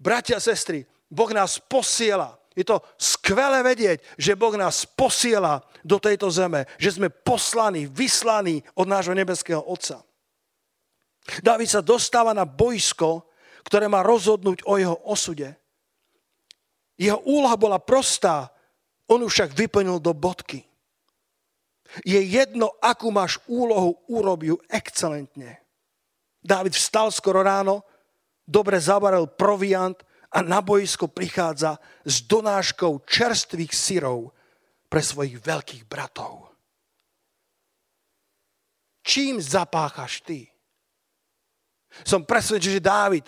Bratia sestry, Boh nás posiela. Je to skvelé vedieť, že Boh nás posiela do tejto zeme, že sme poslaní, vyslaní od nášho nebeského Otca. Dávid sa dostáva na boisko, ktoré má rozhodnúť o jeho osude. Jeho úloha bola prostá, on ju však vyplnil do bodky. Je jedno, akú máš úlohu, urobiu excelentne. Dávid vstal skoro ráno, dobre zavaril proviant a na boisko prichádza s donáškou čerstvých syrov pre svojich veľkých bratov. Čím zapáchaš ty? Som presvedčený, že Dávid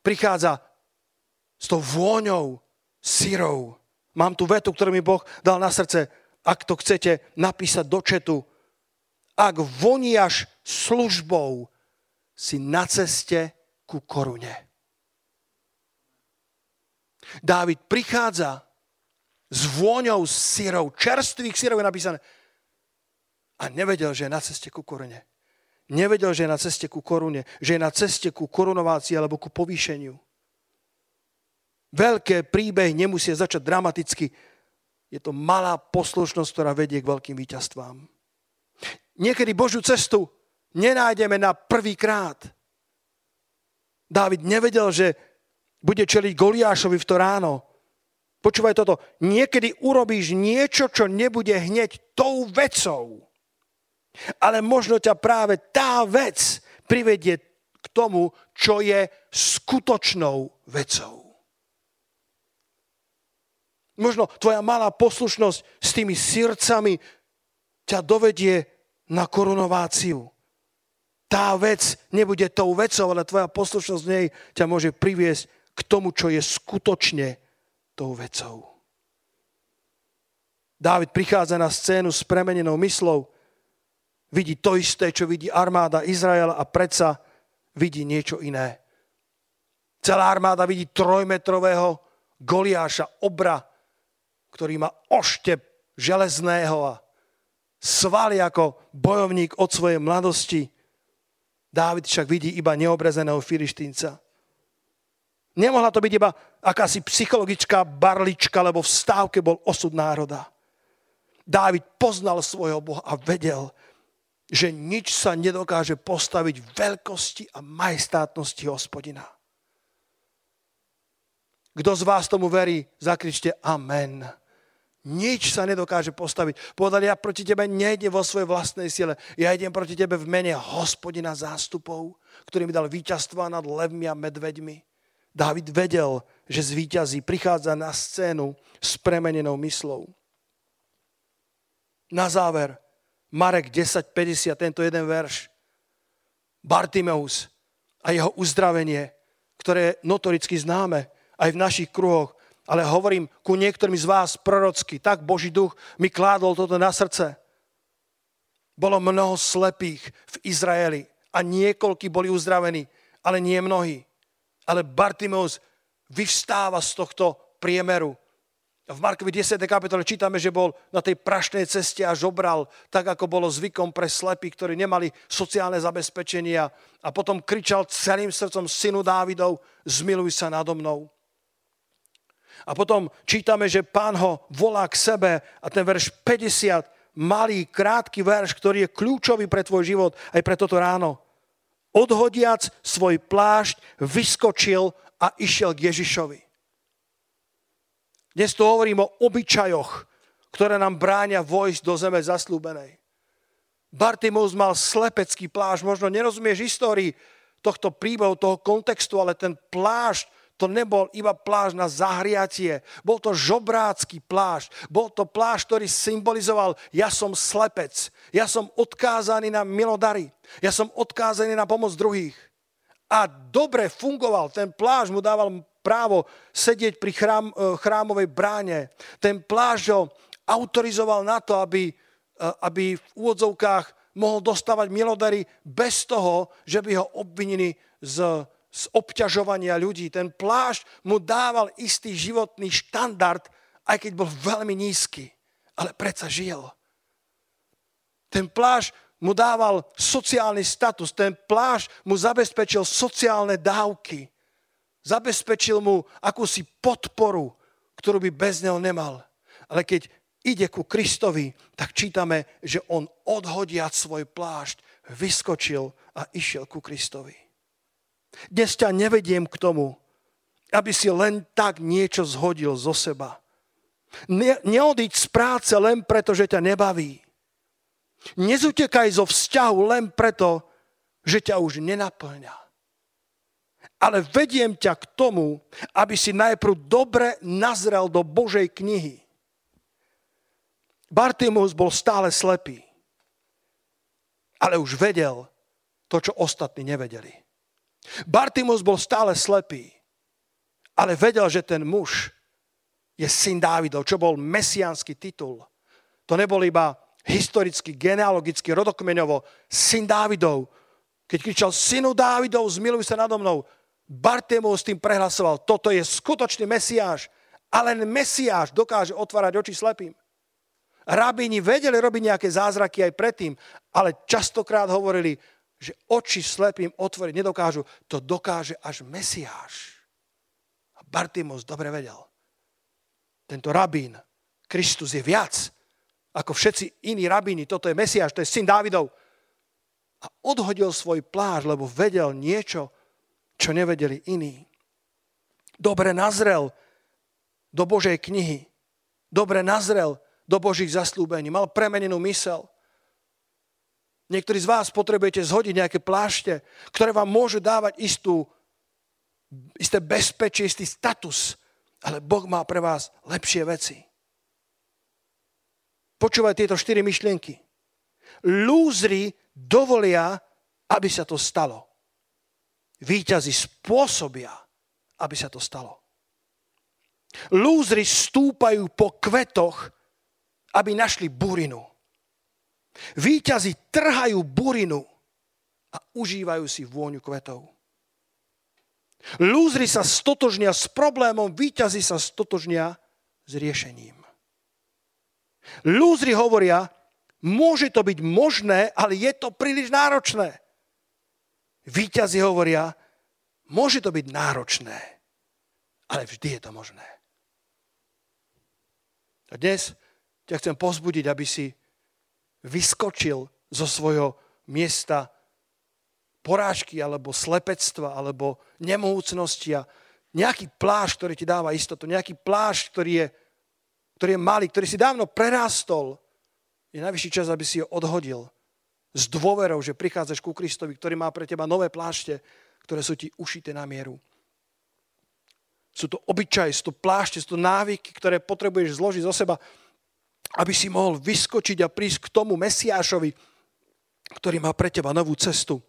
prichádza s tou vôňou syrov Mám tu vetu, ktorú mi Boh dal na srdce. Ak to chcete napísať do četu. Ak voniaš službou, si na ceste ku korune. Dávid prichádza s vôňou syrov, čerstvých syrov je napísané. A nevedel, že je na ceste ku korune. Nevedel, že je na ceste ku korune, že je na ceste ku korunovácii alebo ku povýšeniu. Veľké príbehy nemusia začať dramaticky. Je to malá poslušnosť, ktorá vedie k veľkým víťazstvám. Niekedy Božiu cestu nenájdeme na prvý krát. Dávid nevedel, že bude čeliť Goliášovi v to ráno. Počúvaj toto. Niekedy urobíš niečo, čo nebude hneď tou vecou. Ale možno ťa práve tá vec privedie k tomu, čo je skutočnou vecou. Možno tvoja malá poslušnosť s tými srdcami ťa dovedie na korunováciu. Tá vec nebude tou vecou, ale tvoja poslušnosť v nej ťa môže priviesť k tomu, čo je skutočne tou vecou. Dávid prichádza na scénu s premenenou myslou, vidí to isté, čo vidí armáda Izraela a predsa vidí niečo iné. Celá armáda vidí trojmetrového Goliáša, obra, ktorý má oštep železného a svaly ako bojovník od svojej mladosti. Dávid však vidí iba neobrezeného filištínca. Nemohla to byť iba akási psychologická barlička, lebo v stávke bol osud národa. Dávid poznal svojho Boha a vedel, že nič sa nedokáže postaviť veľkosti a majestátnosti hospodina. Kto z vás tomu verí, zakričte Amen. Nič sa nedokáže postaviť. Povedali, ja proti tebe nejdem vo svojej vlastnej sile. Ja idem proti tebe v mene hospodina zástupov, ktorý mi dal víťazstva nad levmi a medveďmi. Dávid vedel, že zvíťazí, prichádza na scénu s premenenou myslou. Na záver, Marek 10.50, tento jeden verš. Bartimeus a jeho uzdravenie, ktoré je notoricky známe aj v našich kruhoch, ale hovorím ku niektorým z vás prorocky, tak Boží duch mi kládol toto na srdce. Bolo mnoho slepých v Izraeli a niekoľky boli uzdravení, ale nie mnohí. Ale Bartimeus vyvstáva z tohto priemeru. V Markovi 10. kapitole čítame, že bol na tej prašnej ceste a žobral, tak ako bolo zvykom pre slepých, ktorí nemali sociálne zabezpečenia. A potom kričal celým srdcom synu Dávidov, zmiluj sa nado mnou. A potom čítame, že pán ho volá k sebe a ten verš 50, malý, krátky verš, ktorý je kľúčový pre tvoj život aj pre toto ráno. Odhodiac svoj plášť, vyskočil a išiel k Ježišovi. Dnes tu hovorím o obyčajoch, ktoré nám bráňa vojsť do zeme zaslúbenej. Bartimus mal slepecký plášť, možno nerozumieš histórii tohto príbehu, toho kontextu, ale ten plášť to nebol iba pláž na zahriatie, bol to žobrácky pláž, bol to pláž, ktorý symbolizoval, ja som slepec, ja som odkázaný na milodary, ja som odkázaný na pomoc druhých. A dobre fungoval, ten pláž mu dával právo sedieť pri chrám, e, chrámovej bráne. Ten pláž ho autorizoval na to, aby, e, aby v úvodzovkách mohol dostávať milodary bez toho, že by ho obvinili z z obťažovania ľudí. Ten plášť mu dával istý životný štandard, aj keď bol veľmi nízky, ale predsa žil. Ten plášť mu dával sociálny status, ten plášť mu zabezpečil sociálne dávky, zabezpečil mu akúsi podporu, ktorú by bez neho nemal. Ale keď ide ku Kristovi, tak čítame, že on odhodiať svoj plášť, vyskočil a išiel ku Kristovi. Dnes ťa nevediem k tomu, aby si len tak niečo zhodil zo seba. Ne, neodiť z práce len preto, že ťa nebaví. Nezutekaj zo vzťahu len preto, že ťa už nenaplňa. Ale vediem ťa k tomu, aby si najprv dobre nazrel do Božej knihy. Bartimus bol stále slepý, ale už vedel to, čo ostatní nevedeli. Bartimus bol stále slepý, ale vedel, že ten muž je syn Dávidov, čo bol mesiánsky titul. To nebol iba historicky, genealogicky, rodokmeňovo syn Dávidov. Keď kričal, synu Dávidov, zmiluj sa nado mnou, Bartimus tým prehlasoval, toto je skutočný mesiáš a len mesiáš dokáže otvárať oči slepým. Rabíni vedeli robiť nejaké zázraky aj predtým, ale častokrát hovorili, že oči slepým otvoriť nedokážu, to dokáže až Mesiáš. A Bartimos dobre vedel. Tento rabín, Kristus je viac ako všetci iní rabíni. Toto je Mesiáš, to je syn Dávidov. A odhodil svoj pláž, lebo vedel niečo, čo nevedeli iní. Dobre nazrel do Božej knihy. Dobre nazrel do Božích zaslúbení. Mal premenenú mysel. Niektorí z vás potrebujete zhodiť nejaké plášte, ktoré vám môžu dávať istú, isté bezpečie, istý status, ale Boh má pre vás lepšie veci. Počúvaj tieto štyri myšlienky. Lúzri dovolia, aby sa to stalo. Výťazí spôsobia, aby sa to stalo. Lúzri stúpajú po kvetoch, aby našli burinu. Výťazi trhajú burinu a užívajú si vôňu kvetov. Lúzri sa stotožnia s problémom, výťazi sa stotožnia s riešením. Lúzri hovoria, môže to byť možné, ale je to príliš náročné. Výťazi hovoria, môže to byť náročné, ale vždy je to možné. A dnes ťa chcem pozbudiť, aby si vyskočil zo svojho miesta porážky alebo slepectva alebo nemohúcnosti a nejaký pláž, ktorý ti dáva istotu, nejaký pláž, ktorý je, ktorý je malý, ktorý si dávno prerástol, je najvyšší čas, aby si ho odhodil s dôverou, že prichádzaš ku Kristovi, ktorý má pre teba nové plášte, ktoré sú ti ušité na mieru. Sú to obyčaj, sú to plášte, sú to návyky, ktoré potrebuješ zložiť zo seba aby si mohol vyskočiť a prísť k tomu Mesiášovi, ktorý má pre teba novú cestu,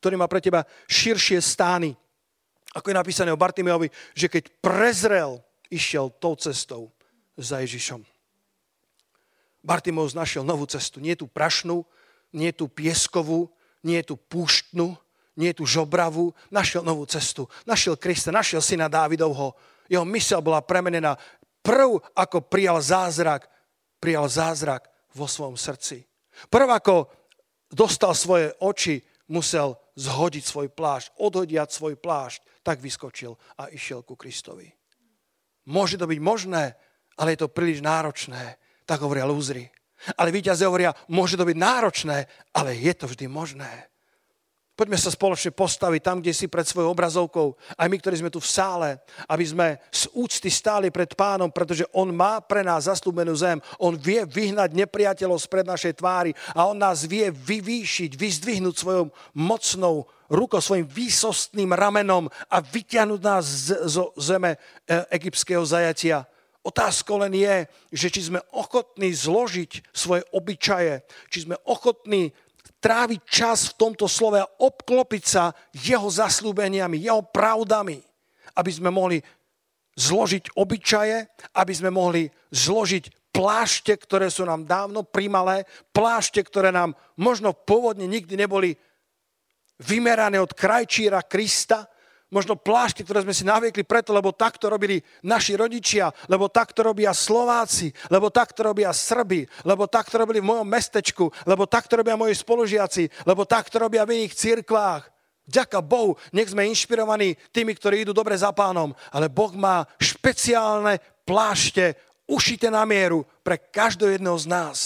ktorý má pre teba širšie stány. Ako je napísané o Bartimiovi, že keď prezrel, išiel tou cestou za Ježišom. Bartimeus našiel novú cestu. Nie tu prašnú, nie tu pieskovú, nie tu púštnu, nie tu žobravu. Našiel novú cestu. Našiel Krista, našiel syna Dávidovho. Jeho mysel bola premenená. Prv, ako prijal zázrak, prijal zázrak vo svojom srdci. Prv ako dostal svoje oči, musel zhodiť svoj plášť, odhodiať svoj plášť, tak vyskočil a išiel ku Kristovi. Môže to byť možné, ale je to príliš náročné, tak hovoria lúzri. Ale víťazi hovoria, môže to byť náročné, ale je to vždy možné. Poďme sa spoločne postaviť tam, kde si pred svojou obrazovkou, aj my, ktorí sme tu v sále, aby sme z úcty stáli pred pánom, pretože on má pre nás zaslúbenú zem. On vie vyhnať nepriateľov spred našej tvári a on nás vie vyvýšiť, vyzdvihnúť svojou mocnou rukou, svojim výsostným ramenom a vyťahnuť nás zo zeme e, egyptského zajatia. Otázka len je, že či sme ochotní zložiť svoje obyčaje, či sme ochotní tráviť čas v tomto slove a obklopiť sa jeho zaslúbeniami, jeho pravdami, aby sme mohli zložiť obyčaje, aby sme mohli zložiť plášte, ktoré sú nám dávno primalé, plášte, ktoré nám možno pôvodne nikdy neboli vymerané od krajčíra Krista, možno plášti, ktoré sme si naviekli preto, lebo takto robili naši rodičia, lebo takto robia Slováci, lebo takto robia Srby, lebo takto robili v mojom mestečku, lebo takto robia moji spolužiaci, lebo takto robia v iných cirkvách. Ďaká Bohu, nech sme inšpirovaní tými, ktorí idú dobre za pánom, ale Boh má špeciálne plášte ušité na mieru pre každého jedného z nás.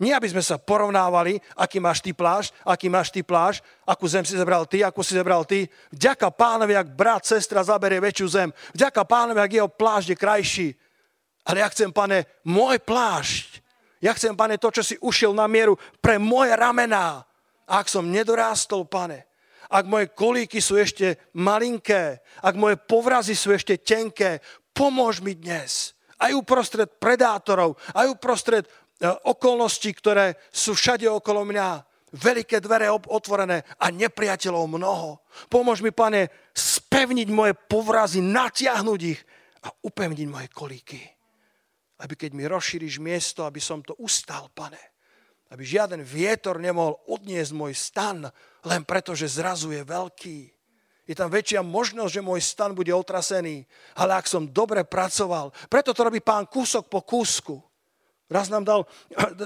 Nie, aby sme sa porovnávali, aký máš ty plášť, aký máš ty plášť, akú zem si zebral ty, akú si zebral ty. Vďaka pánovi, ak brat, sestra zaberie väčšiu zem. Vďaka pánovi, ak jeho plášť je krajší. Ale ja chcem, pane, môj plášť. Ja chcem, pane, to, čo si ušiel na mieru pre moje ramená. A ak som nedorástol, pane, ak moje kolíky sú ešte malinké, ak moje povrazy sú ešte tenké, pomôž mi dnes. Aj uprostred predátorov, aj uprostred okolnosti, ktoré sú všade okolo mňa. Veľké dvere otvorené a nepriateľov mnoho. Pomôž mi, pane, spevniť moje povrazy, natiahnuť ich a upevniť moje kolíky. Aby keď mi rozšíriš miesto, aby som to ustal, pane. Aby žiaden vietor nemohol odniesť môj stan, len preto, že zrazu je veľký. Je tam väčšia možnosť, že môj stan bude otrasený. Ale ak som dobre pracoval, preto to robí pán kúsok po kúsku. Raz nám dal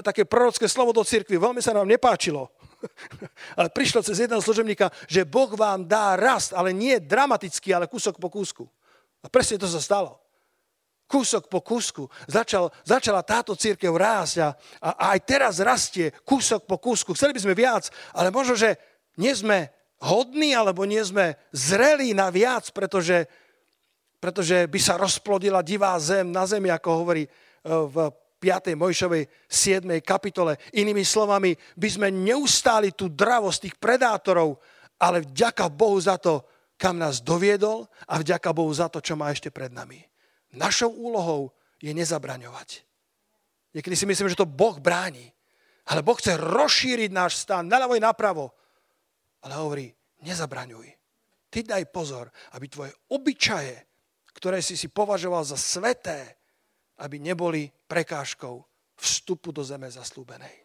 také prorocké slovo do cirkvi, veľmi sa nám nepáčilo. Ale prišlo cez jedného služebníka, že Boh vám dá rast, ale nie dramatický, ale kúsok po kúsku. A presne to sa stalo. Kúsok po kúsku. Začal, začala táto církev rásť a, a, aj teraz rastie kúsok po kúsku. Chceli by sme viac, ale možno, že nie sme hodní alebo nie sme zrelí na viac, pretože, pretože by sa rozplodila divá zem na zemi, ako hovorí e, v 5. Mojšovej 7. kapitole. Inými slovami, by sme neustáli tú dravosť tých predátorov, ale vďaka Bohu za to, kam nás doviedol a vďaka Bohu za to, čo má ešte pred nami. Našou úlohou je nezabraňovať. Niekedy si myslím, že to Boh bráni. Ale Boh chce rozšíriť náš stan naľavo i napravo. Ale hovorí, nezabraňuj. Ty daj pozor, aby tvoje obyčaje, ktoré si si považoval za sveté, aby neboli prekážkou vstupu do zeme zaslúbenej.